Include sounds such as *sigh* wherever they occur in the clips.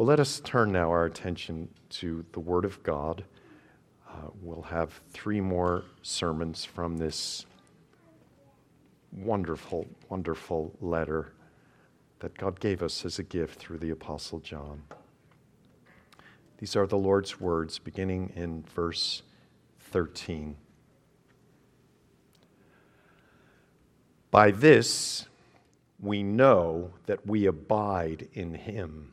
Well, let us turn now our attention to the Word of God. Uh, we'll have three more sermons from this wonderful, wonderful letter that God gave us as a gift through the Apostle John. These are the Lord's words beginning in verse 13. By this we know that we abide in him,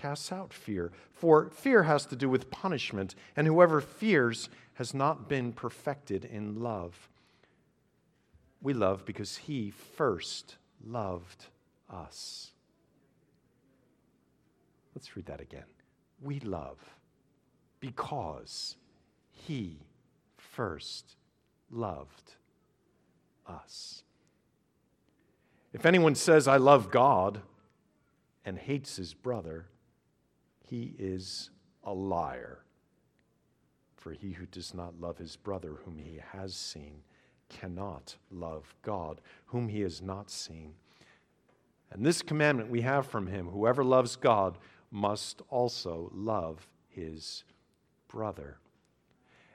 casts out fear. For fear has to do with punishment, and whoever fears has not been perfected in love. We love because he first loved us. Let's read that again. We love because he first loved us. If anyone says, I love God, and hates his brother, he is a liar. For he who does not love his brother whom he has seen cannot love God whom he has not seen. And this commandment we have from him whoever loves God must also love his brother.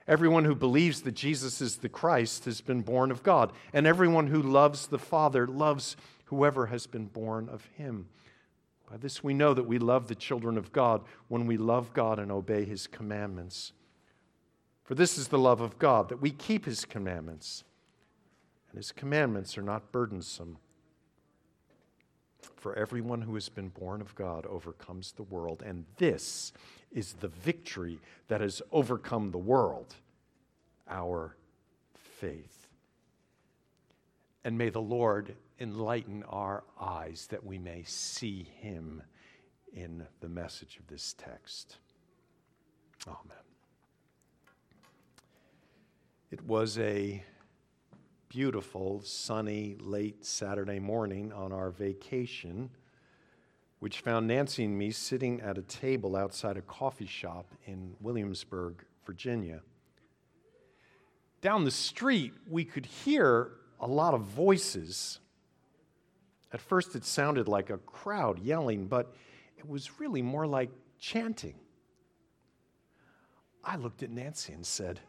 Everyone who believes that Jesus is the Christ has been born of God, and everyone who loves the Father loves whoever has been born of him. By this we know that we love the children of God when we love God and obey his commandments. For this is the love of God, that we keep his commandments. And his commandments are not burdensome. For everyone who has been born of God overcomes the world. And this is the victory that has overcome the world our faith. And may the Lord enlighten our eyes that we may see him in the message of this text. Amen. It was a beautiful, sunny, late Saturday morning on our vacation, which found Nancy and me sitting at a table outside a coffee shop in Williamsburg, Virginia. Down the street, we could hear a lot of voices at first, it sounded like a crowd yelling, but it was really more like chanting. I looked at Nancy and said,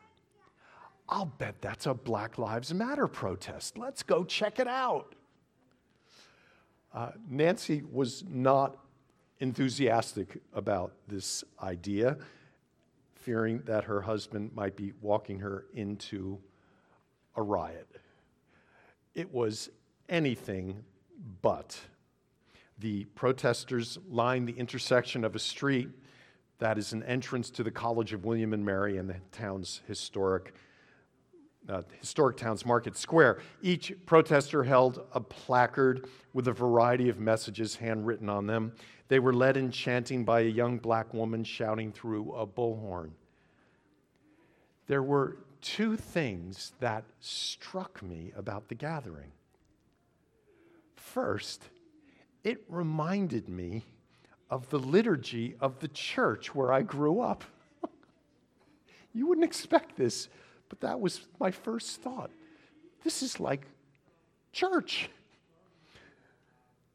I'll bet that's a Black Lives Matter protest. Let's go check it out. Uh, Nancy was not enthusiastic about this idea, fearing that her husband might be walking her into a riot. It was anything but the protesters lined the intersection of a street that is an entrance to the College of William and Mary and the town's historic uh, historic town's market square. Each protester held a placard with a variety of messages handwritten on them. They were led in chanting by a young black woman shouting through a bullhorn. There were two things that struck me about the gathering. First, it reminded me of the liturgy of the church where I grew up. *laughs* you wouldn't expect this, but that was my first thought. This is like church.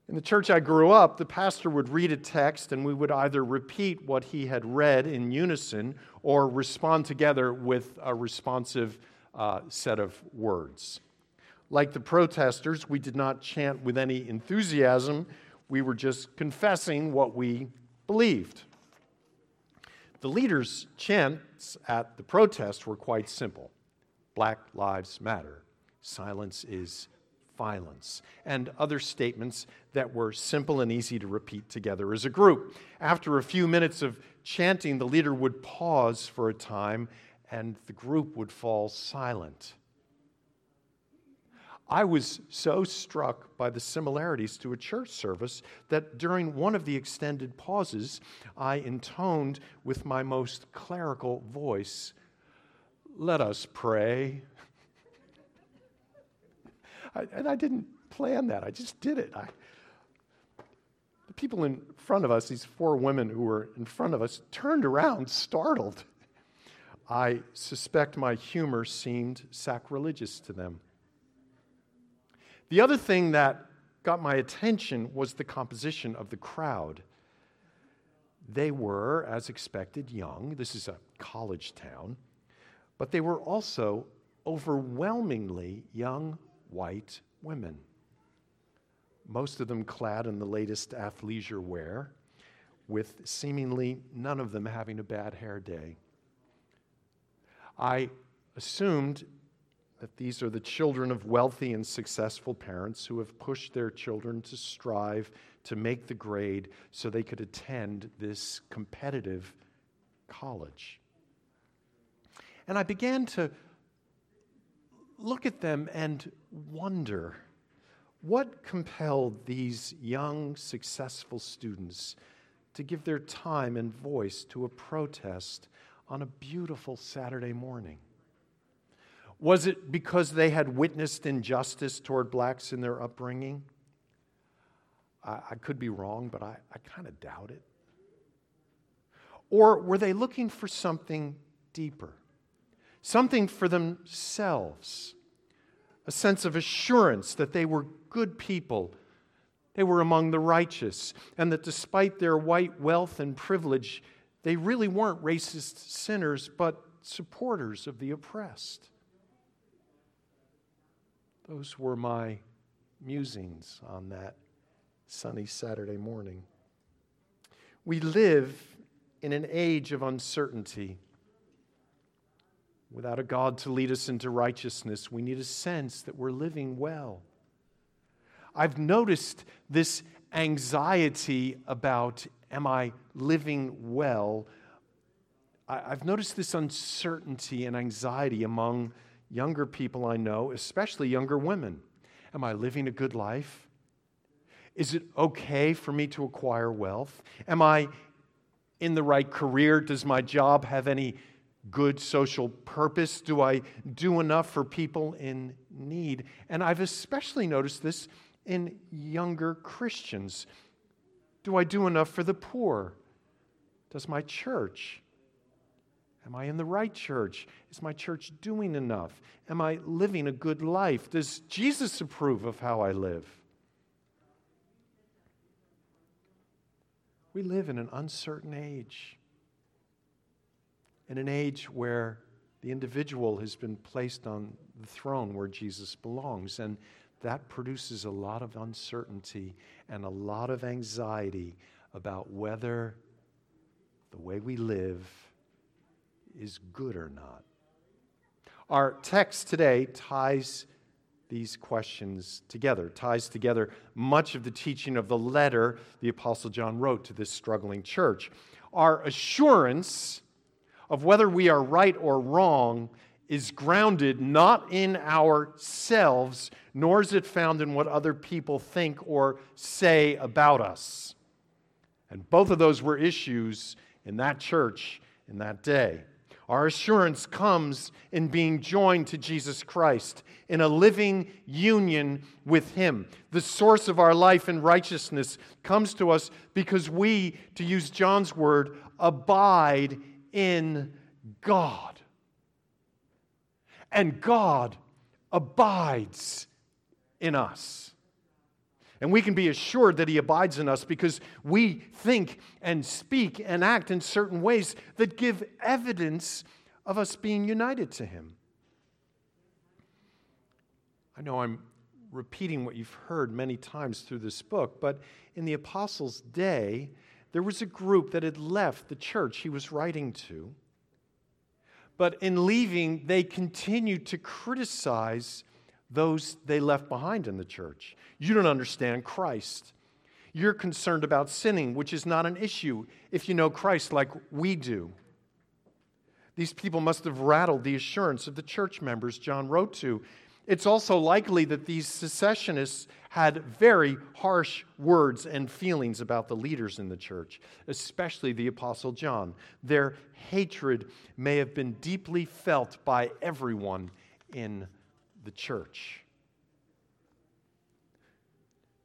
In the church I grew up, the pastor would read a text and we would either repeat what he had read in unison or respond together with a responsive uh, set of words. Like the protesters, we did not chant with any enthusiasm. We were just confessing what we believed. The leaders' chants at the protest were quite simple Black Lives Matter. Silence is violence, and other statements that were simple and easy to repeat together as a group. After a few minutes of chanting, the leader would pause for a time and the group would fall silent. I was so struck by the similarities to a church service that during one of the extended pauses, I intoned with my most clerical voice, Let us pray. *laughs* I, and I didn't plan that, I just did it. I, the people in front of us, these four women who were in front of us, turned around startled. I suspect my humor seemed sacrilegious to them. The other thing that got my attention was the composition of the crowd. They were, as expected, young. This is a college town. But they were also overwhelmingly young white women, most of them clad in the latest athleisure wear, with seemingly none of them having a bad hair day. I assumed that these are the children of wealthy and successful parents who have pushed their children to strive to make the grade so they could attend this competitive college. And I began to look at them and wonder what compelled these young, successful students to give their time and voice to a protest on a beautiful Saturday morning? Was it because they had witnessed injustice toward blacks in their upbringing? I, I could be wrong, but I, I kind of doubt it. Or were they looking for something deeper, something for themselves, a sense of assurance that they were good people, they were among the righteous, and that despite their white wealth and privilege, they really weren't racist sinners, but supporters of the oppressed. Those were my musings on that sunny Saturday morning. We live in an age of uncertainty. Without a God to lead us into righteousness, we need a sense that we're living well. I've noticed this anxiety about am I living well? I, have noticed this uncertainty and anxiety among younger people I know, especially younger women. Am I living a good life? Is it okay for me to acquire wealth? Am I in the right career? Does my job have any good social purpose? Do I do enough for people in need? And I've especially noticed this in younger Christians. Do I do enough for the poor? Does my church? Am I in the right church? Is my church doing enough? Am I living a good life? Does Jesus approve of how I live? We live in an uncertain age, in an age where the individual has been placed on the throne where Jesus belongs. And that produces a lot of uncertainty and a lot of anxiety about whether the way we live is good or not. Our text today ties these questions together, ties together much of the teaching of the letter the Apostle John wrote to this struggling church. Our assurance of whether we are right or wrong is grounded not in ourselves, nor is it found in what other people think or say about us. And both of those were issues in that church in that day. Our assurance comes in being joined to Jesus Christ, in a living union with Him. The source of our life and righteousness comes to us because we, to use John's word, abide in God and God abides in us. And we can be assured that He abides in us because we think and speak and act in certain ways that give evidence of us being united to Him. I know I'm repeating what you've heard many times through this book, but in the Apostles' day, there was a group that had left the church he was writing to. But in leaving, they continued to criticize those they left behind in the church. You don't understand Christ. You're concerned about sinning, which is not an issue if you know Christ like we do. These people must have rattled the assurance of the church members John wrote to. It's also likely that these secessionists had very harsh words and feelings about the leaders in the church, especially the Apostle John. Their hatred may have been deeply felt by everyone in the church.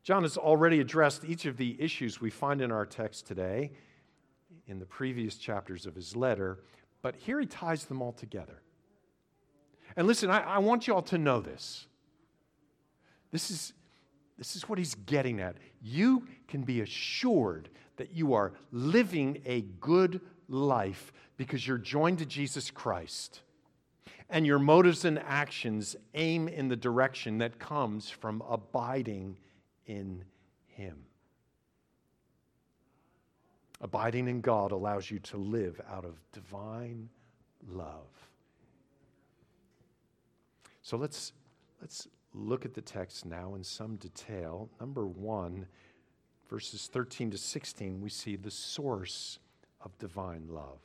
John has already addressed each of the issues we find in our text today in the previous chapters of his letter, but here he ties them all together. And listen, I, I want you all to know this. This is, this is what he's getting at. You can be assured that you are living a good life because you're joined to Jesus Christ. And your motives and actions aim in the direction that comes from abiding in Him. Abiding in God allows you to live out of divine love. So let's, let's look at the text now in some detail. Number one, verses 13 to 16, we see the source of divine love.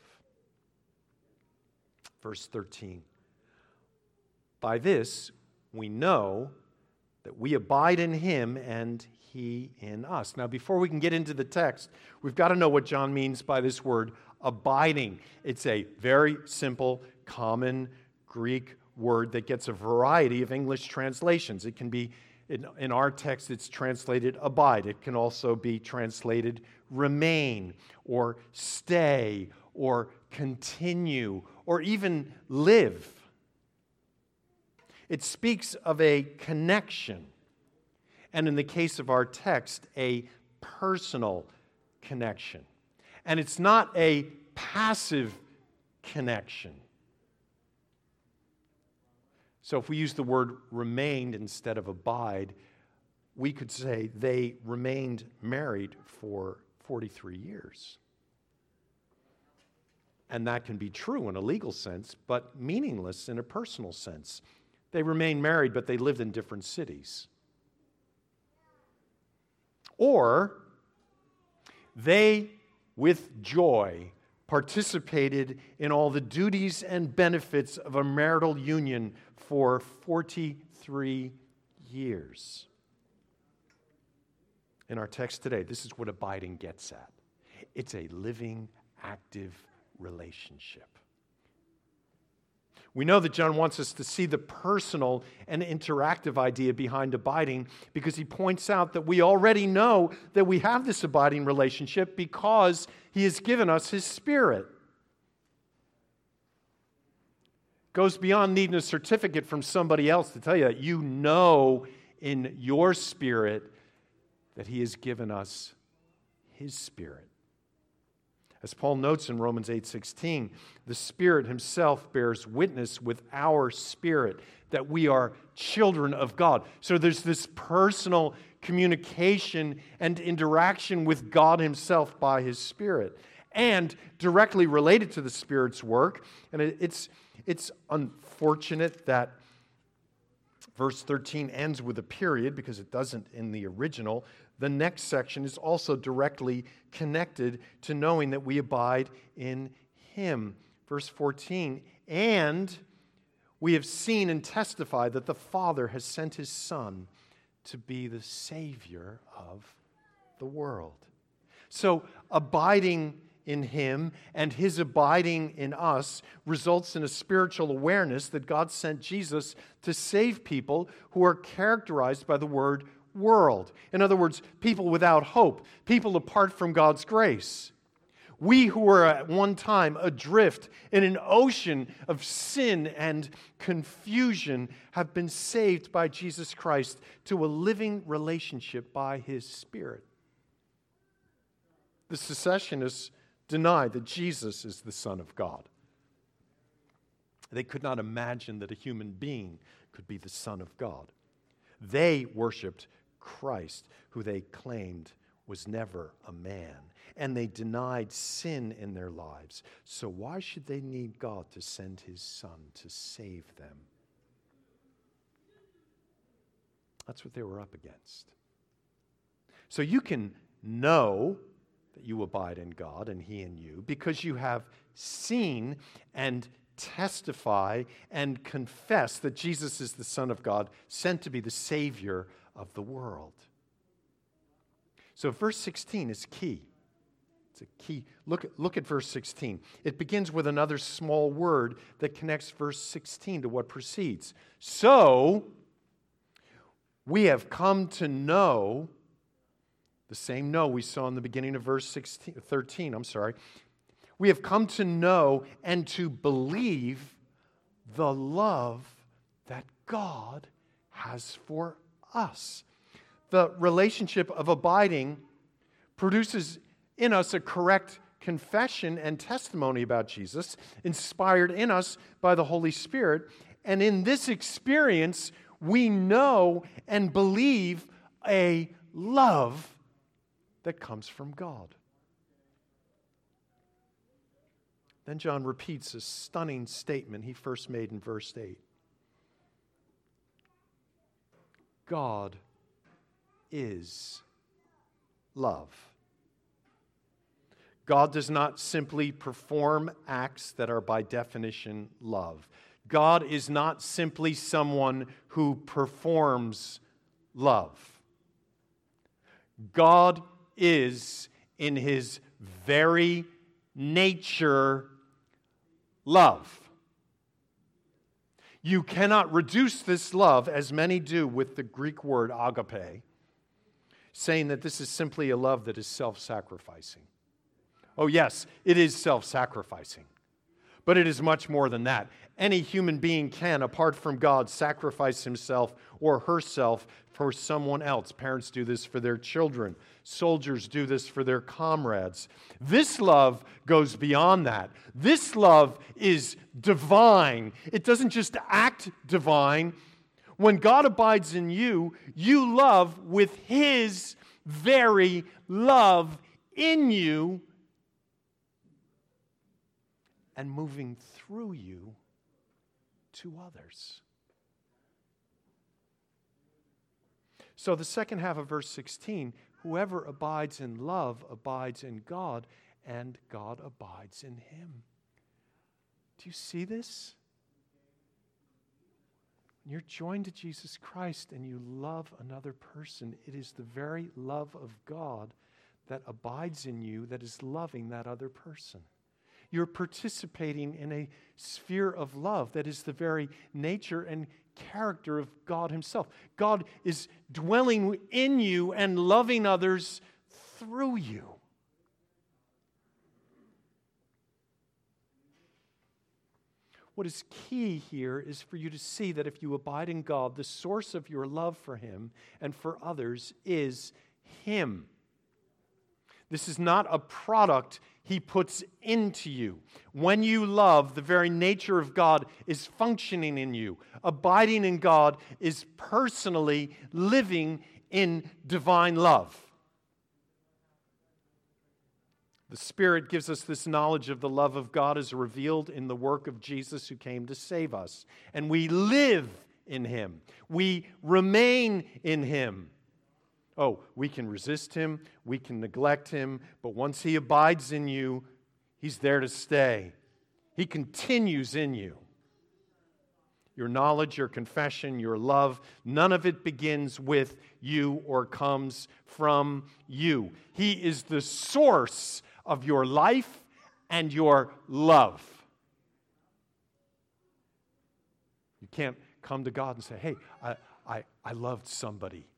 Verse 13 By this we know that we abide in him and he in us. Now, before we can get into the text, we've got to know what John means by this word abiding. It's a very simple, common Greek word that gets a variety of English translations. It can be, in, in, our text, it's translated abide. It can also be translated remain or stay or continue or even live. It speaks of a connection, and in the case of our text, a personal connection. And it's not a passive connection. So if we use the word remained instead of abide, we could say they remained married for 43 years. And that can be true in a legal sense, but meaningless in a personal sense. They remained married, but they lived in different cities. Or they, with joy, participated in all the duties and benefits of a marital union for 43 years. In our text today, this is what abiding gets at it's a living, active relationship. We know that John wants us to see the personal and interactive idea behind abiding because he points out that we already know that we have this abiding relationship because he has given us his spirit goes beyond needing a certificate from somebody else to tell you that you know in your spirit that He has given us His Spirit. As Paul notes in Romans 8:16, the Spirit himself bears witness with our spirit that we are children of God. So there's this personal communication and interaction with God himself by his spirit. And directly related to the Spirit's work, and it's it's unfortunate that verse 13 ends with a period because it doesn't in the original. The next section is also directly connected to knowing that we abide in Him. Verse 14, and we have seen and testified that the Father has sent His Son to be the Savior of the world. So, abiding in him and his abiding in us results in a spiritual awareness that God sent Jesus to save people who are characterized by the word world. In other words, people without hope, people apart from God's grace. We who were at one time adrift in an ocean of sin and confusion have been saved by Jesus Christ to a living relationship by his Spirit. The secessionists deny that Jesus is the Son of God. They could not imagine that a human being could be the Son of God. They worshiped Christ, who they claimed was never a man, and they denied sin in their lives. So, why should they need God to send his Son to save them? That's what they were up against. So, you can know that you abide in God and he in you because you have seen and testify and confess that Jesus is the Son of God, sent to be the Savior of the world. So, verse 16 is key. It's a key. Look, look at verse 16. It begins with another small word that connects verse 16 to what precedes. So, we have come to know the same know we saw in the beginning of verse 16, 13. I'm sorry. We have come to know and to believe the love that God has for us the relationship of abiding produces in us a correct confession and testimony about Jesus, inspired in us by the Holy Spirit. And in this experience, we know and believe a love that comes from God. Then John repeats a stunning statement he first made in verse 8 God is love. God does not simply perform acts that are by definition love. God is not simply someone who performs love. God is, in his very nature, love. You cannot reduce this love, as many do, with the Greek word agape, saying that this is simply a love that is self sacrificing. Oh, yes, it is self sacrificing, but it is much more than that. Any human being can, apart from God, sacrifice himself or herself for someone else. Parents do this for their children, soldiers do this for their comrades. This love goes beyond that. This love is divine, it doesn't just act divine when God abides in you, you love with His very love in you and moving through you to others. So, the second half of verse 16 whoever abides in love abides in God, and God abides in him. Do you see this? you're joined to Jesus Christ and you love another person, it is the very love of God that abides in you that is loving that other person. You're participating in a sphere of love that is the very nature and character of God Himself. God is dwelling in you and loving others through you. What is key here is for you to see that if you abide in God, the source of your love for Him and for others is Him. This is not a product He puts into you. When you love, the very nature of God is functioning in you. Abiding in God is personally living in divine love. The Spirit gives us this knowledge of the love of God as revealed in the work of Jesus who came to save us. And we live in Him, we remain in Him. Oh, we can resist Him, we can neglect Him, but once He abides in you, He's there to stay. He continues in you. Your knowledge, your confession, your love, none of it begins with you or comes from you. He is the source of your life and your love. You can't come to God and say, hey, I, I, I loved somebody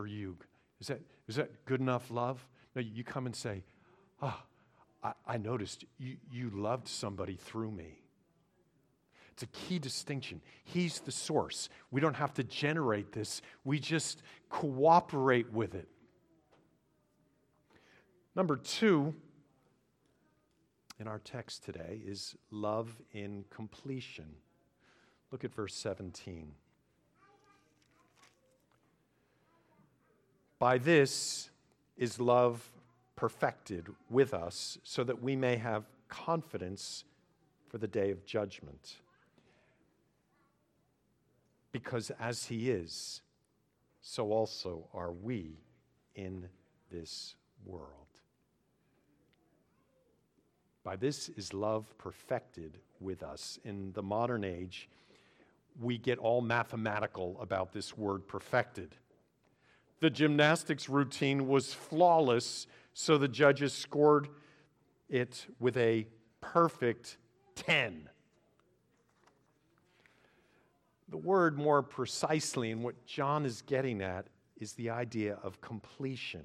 for you. Is that, is that good enough love? No, you come and say, oh, I, I noticed you, you loved somebody through me. It's a key distinction. He's the source. We don't have to generate this, we just cooperate with it. Number two in our text today is love in completion. Look at verse 17. By this is love perfected with us so that we may have confidence for the day of judgment. Because as He is, so also are we in this world. By this is love perfected with us. In the modern age, we get all mathematical about this word perfected. The gymnastics routine was flawless, so the judges scored it with a perfect 10. The word more precisely, and what John is getting at, is the idea of completion.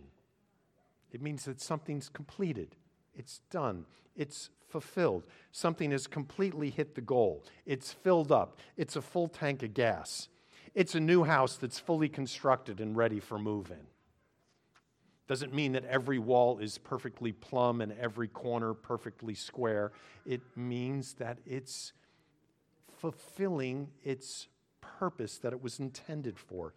It means that something's completed, it's done, it's fulfilled. Something has completely hit the goal, it's filled up, it's a full tank of gas. It's a new house that's fully constructed and ready for move in. Doesn't mean that every wall is perfectly plumb and every corner perfectly square. It means that it's fulfilling its purpose that it was intended for.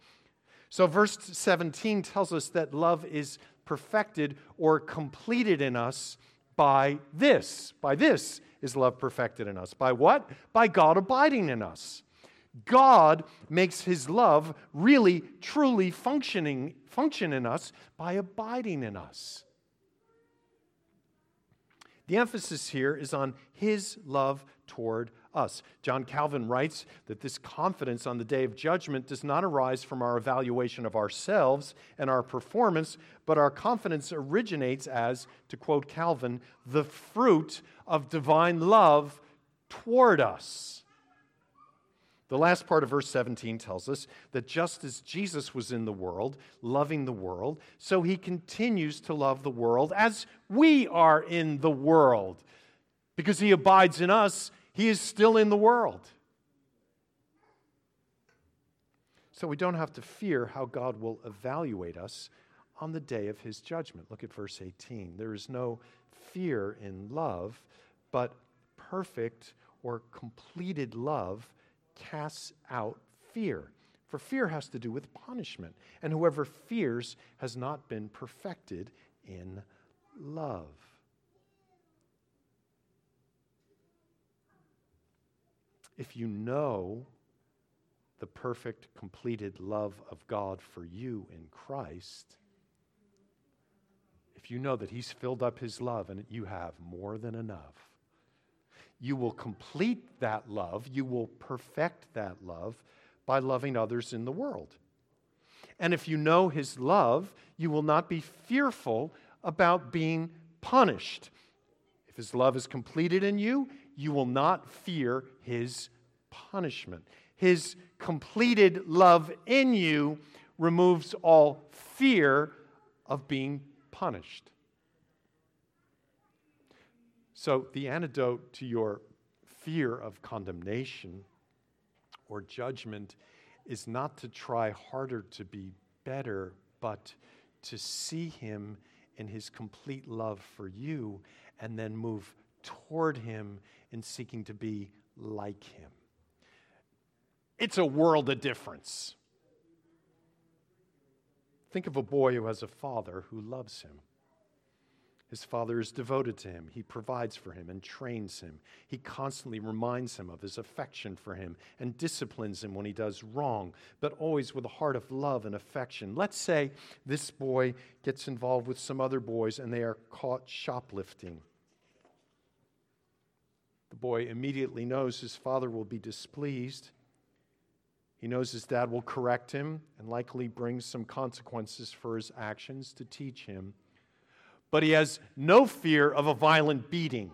So, verse 17 tells us that love is perfected or completed in us by this. By this is love perfected in us. By what? By God abiding in us. God makes his love really, truly functioning, function in us by abiding in us. The emphasis here is on his love toward us. John Calvin writes that this confidence on the day of judgment does not arise from our evaluation of ourselves and our performance, but our confidence originates as, to quote Calvin, the fruit of divine love toward us. The last part of verse 17 tells us that just as Jesus was in the world, loving the world, so he continues to love the world as we are in the world. Because he abides in us, he is still in the world. So we don't have to fear how God will evaluate us on the day of his judgment. Look at verse 18. There is no fear in love, but perfect or completed love casts out fear. For fear has to do with punishment. And whoever fears has not been perfected in love. If you know the perfect, completed love of God for you in Christ, if you know that He's filled up His love and you have more than enough, you will complete that love, you will perfect that love by loving others in the world. And if you know His love, you will not be fearful about being punished. If His love is completed in you, you will not fear His punishment. His completed love in you removes all fear of being punished. So, the antidote to your fear of condemnation or judgment is not to try harder to be better, but to see Him in His complete love for you and then move toward Him in seeking to be like Him. It's a world of difference. Think of a boy who has a father who loves him. His father is devoted to him. He provides for him and trains him. He constantly reminds him of his affection for him and disciplines him when he does wrong, but always with a heart of love and affection. Let's say this boy gets involved with some other boys and they are caught shoplifting. The boy immediately knows his father will be displeased. He knows his dad will correct him and likely bring some consequences for his actions to teach him but he has no fear of a violent beating.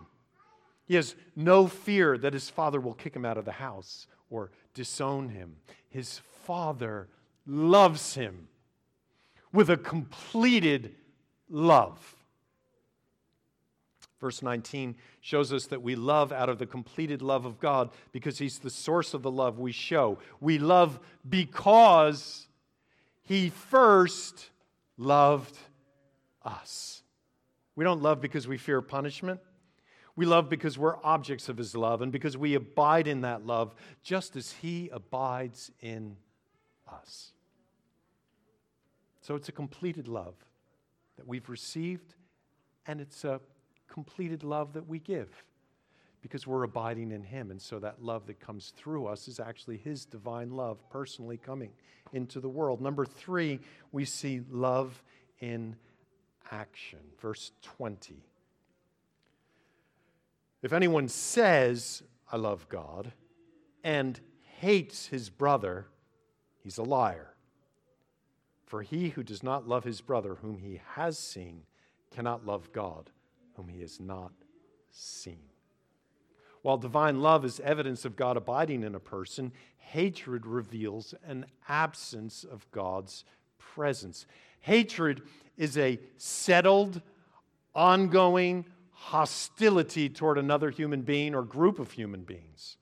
He has no fear that his father will kick him out of the house or disown him. His father loves him with a completed love. Verse 19 shows us that we love out of the completed love of God because He's the source of the love we show. We love because He first loved us. We don't love because we fear punishment. We love because we're objects of His love and because we abide in that love just as He abides in us. So it's a completed love. that we've received, and it's a completed love that we give because we're abiding in Him. And so that love that comes through us is actually His divine love personally coming into the world. Number three, we see love in action. Verse 20. If anyone says, I love God, and hates his brother, he's a liar. For he who does not love his brother, whom he has seen, cannot love God, whom he has not seen. While divine love is evidence of God abiding in a person, hatred reveals an absence of God's presence. Hatred is a settled, ongoing hostility toward another human being or group of human beings.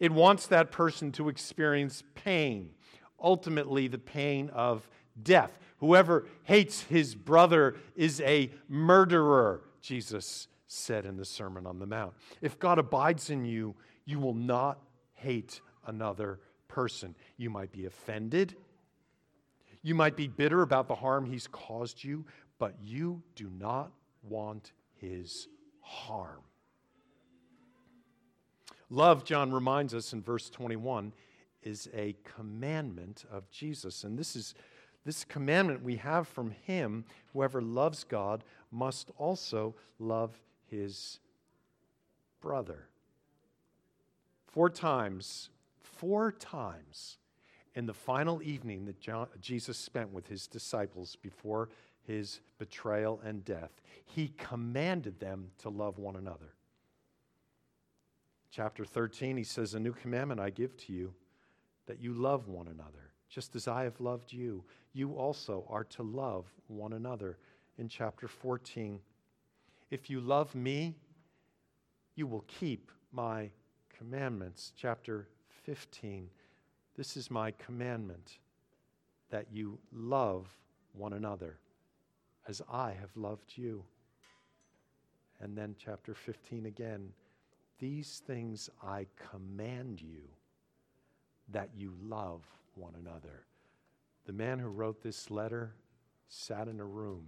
It wants that person to experience pain, ultimately, the pain of death. Whoever hates his brother is a murderer, Jesus said in the Sermon on the Mount. If God abides in you, you will not hate another person. You might be offended. You might be bitter about the harm he's caused you, but you do not want his harm. Love, John reminds us in verse 21, is a commandment of Jesus. And this is this commandment we have from him whoever loves God must also love his brother. Four times, four times in the final evening that John, Jesus spent with his disciples before his betrayal and death, he commanded them to love one another. Chapter 13, he says, A new commandment I give to you, that you love one another, just as I have loved you. You also are to love one another. In chapter 14, if you love me, you will keep my commandments. Chapter 15, this is my commandment, that you love one another as I have loved you. And then, chapter 15 again these things I command you that you love one another. The man who wrote this letter sat in a room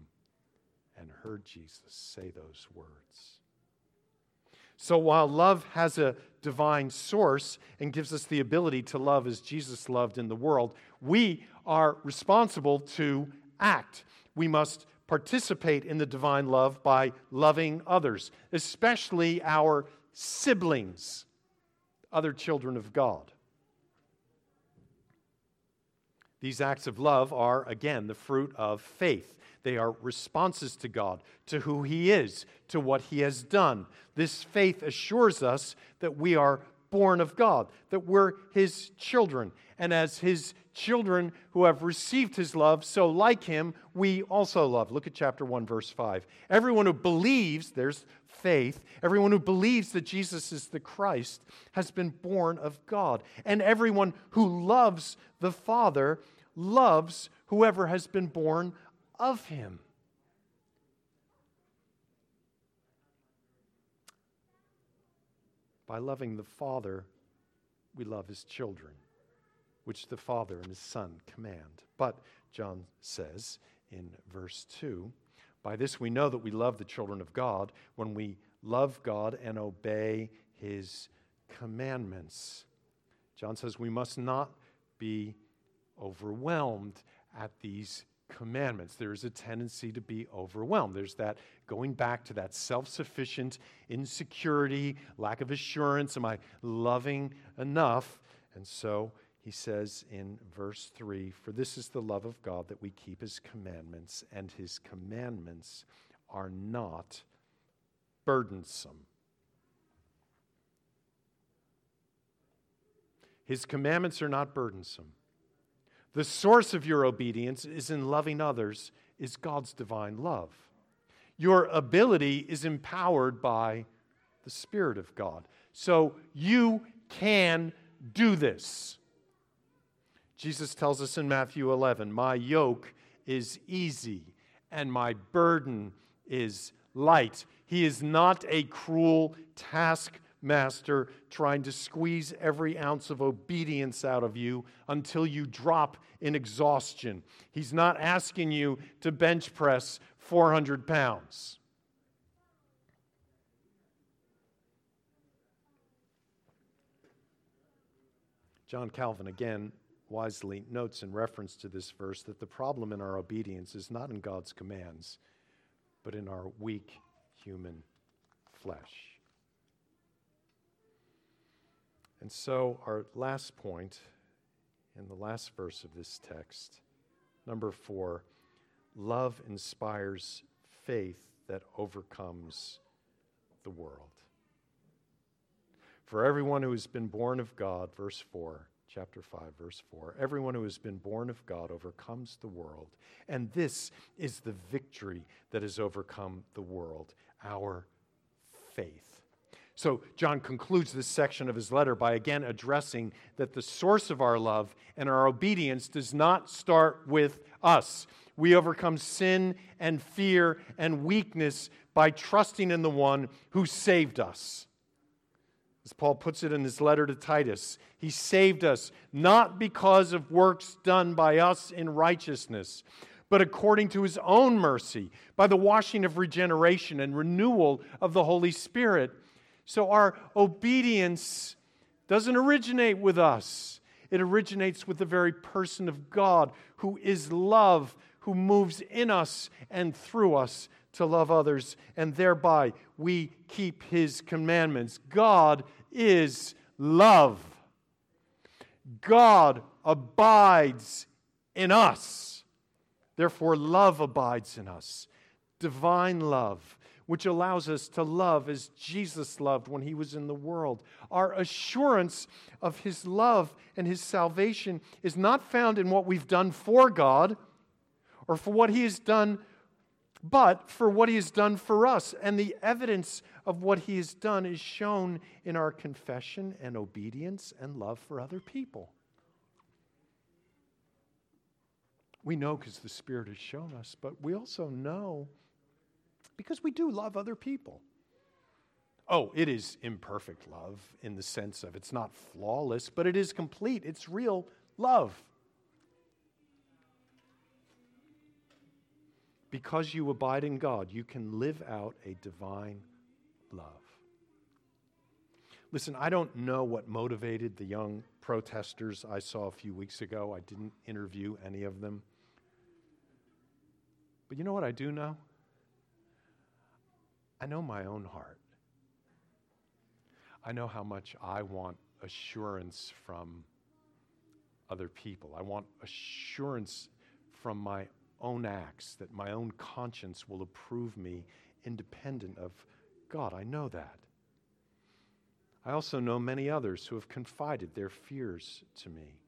and heard Jesus say those words. So while love has a divine source and gives us the ability to love as Jesus loved in the world, we are responsible to act. We must participate in the divine love by loving others, especially our siblings, other children of God. These acts of love are, again, the fruit of faith. They are responses to God, to who He is, to what He has done. This faith assures us that we are born of God, that we're His children. And as His children who have received His love, so like Him, we also love. Look at chapter 1, verse 5. Everyone who believes, there's faith, everyone who believes that Jesus is the Christ has been born of God. And everyone who loves the Father loves whoever has been born of him. By loving the Father, we love his children, which the Father and his Son command. But, John says in verse 2, by this we know that we love the children of God when we love God and obey his commandments. John says we must not be overwhelmed at these commandments. There's a tendency to be overwhelmed. There's that going back to that self sufficient insecurity, lack of assurance. Am I loving enough? And so he says in verse 3 For this is the love of God that we keep his commandments, and his commandments are not burdensome. His commandments are not burdensome. The source of your obedience is in loving others, is God's divine love. Your ability is empowered by the Spirit of God. So you can do this. Jesus tells us in Matthew 11, My yoke is easy and my burden is light. He is not a cruel task master trying to squeeze every ounce of obedience out of you until you drop in exhaustion. He's not asking you to bench press 400 pounds. John Calvin again wisely notes in reference to this verse that the problem in our obedience is not in God's commands, but in our weak human flesh. And so, our last point in the last verse of this text, number four, love inspires faith that overcomes the world. For everyone who has been born of God, verse 4, chapter 5, verse 4, everyone who has been born of God overcomes the world. And this is the victory that has overcome the world, our faith. So, John concludes this section of his letter by again addressing that the source of our love and our obedience does not start with us. We overcome sin and fear and weakness by trusting in the one who saved us. As Paul puts it in his letter to Titus, he saved us not because of works done by us in righteousness, but according to his own mercy, by the washing of regeneration and renewal of the Holy Spirit. So our obedience doesn't originate with us, it originates with the very person of God who is love, who moves in us and through us to love others, and thereby we keep his commandments. God is love. God abides in us. Therefore, love abides in us. Divine love, which allows us to love as Jesus loved when he was in the world. Our assurance of his love and his salvation is not found in what we've done for God or for what he has done but for what he has done for us. And the evidence of what he has done is shown in our confession and obedience and love for other people. We know because the Spirit has shown us, but we also know because we do love other people. Oh, it is imperfect love in the sense of it's not flawless, but it is complete. It's real love. because you abide in God, you can live out a divine love. Listen, I don't know what motivated the young protesters I saw a few weeks ago. I didn't interview any of them. But you know what I do know? I know my own heart. I know how much I want assurance from other people. I want assurance from my own acts, that my own conscience will approve me independent of God. I know that. I also know many others who have confided their fears to me.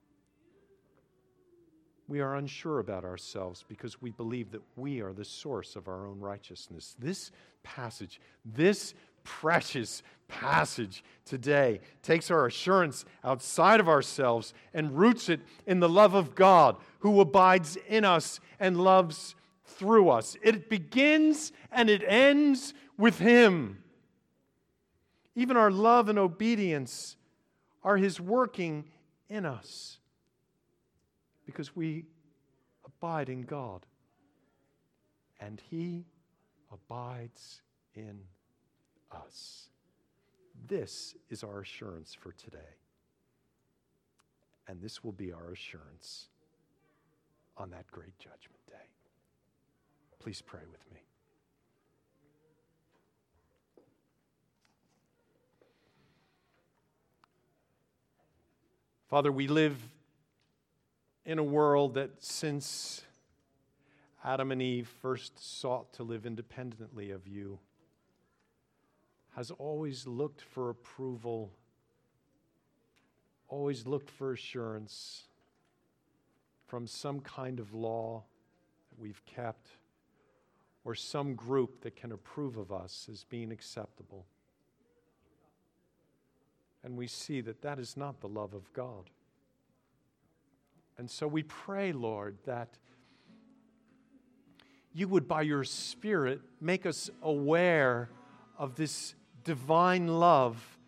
We are unsure about ourselves because we believe that we are the source of our own righteousness. This passage, this precious passage today takes our assurance outside of ourselves and roots it in the love of God who abides in us and loves through us. It begins and it ends with Him. Even our love and obedience are His working in us because we abide in God and He abides in us. This is our assurance for today. And this will be our assurance on that great judgment day. Please pray with me. Father, we live in a world that since Adam and Eve first sought to live independently of you, has always looked for approval, always looked for assurance from some kind of law that we've kept or some group that can approve of us as being acceptable. And we see that that is not the love of God. And so we pray, Lord, that you would, by your Spirit, make us aware of this divine love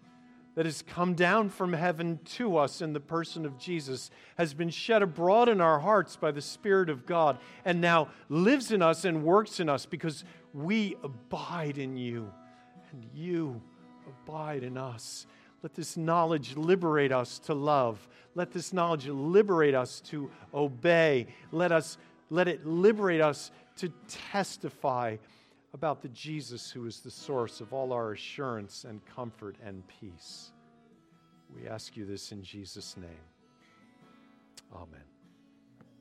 that has come down from heaven to us in the person of Jesus has been shed abroad in our hearts by the Spirit of God and now lives in us and works in us because we abide in you and you abide in us. Let this knowledge liberate us to love. Let this knowledge liberate us to obey. Let, us, let it liberate us to testify about the Jesus who is the source of all our assurance and comfort and peace. We ask you this in Jesus' name. Amen.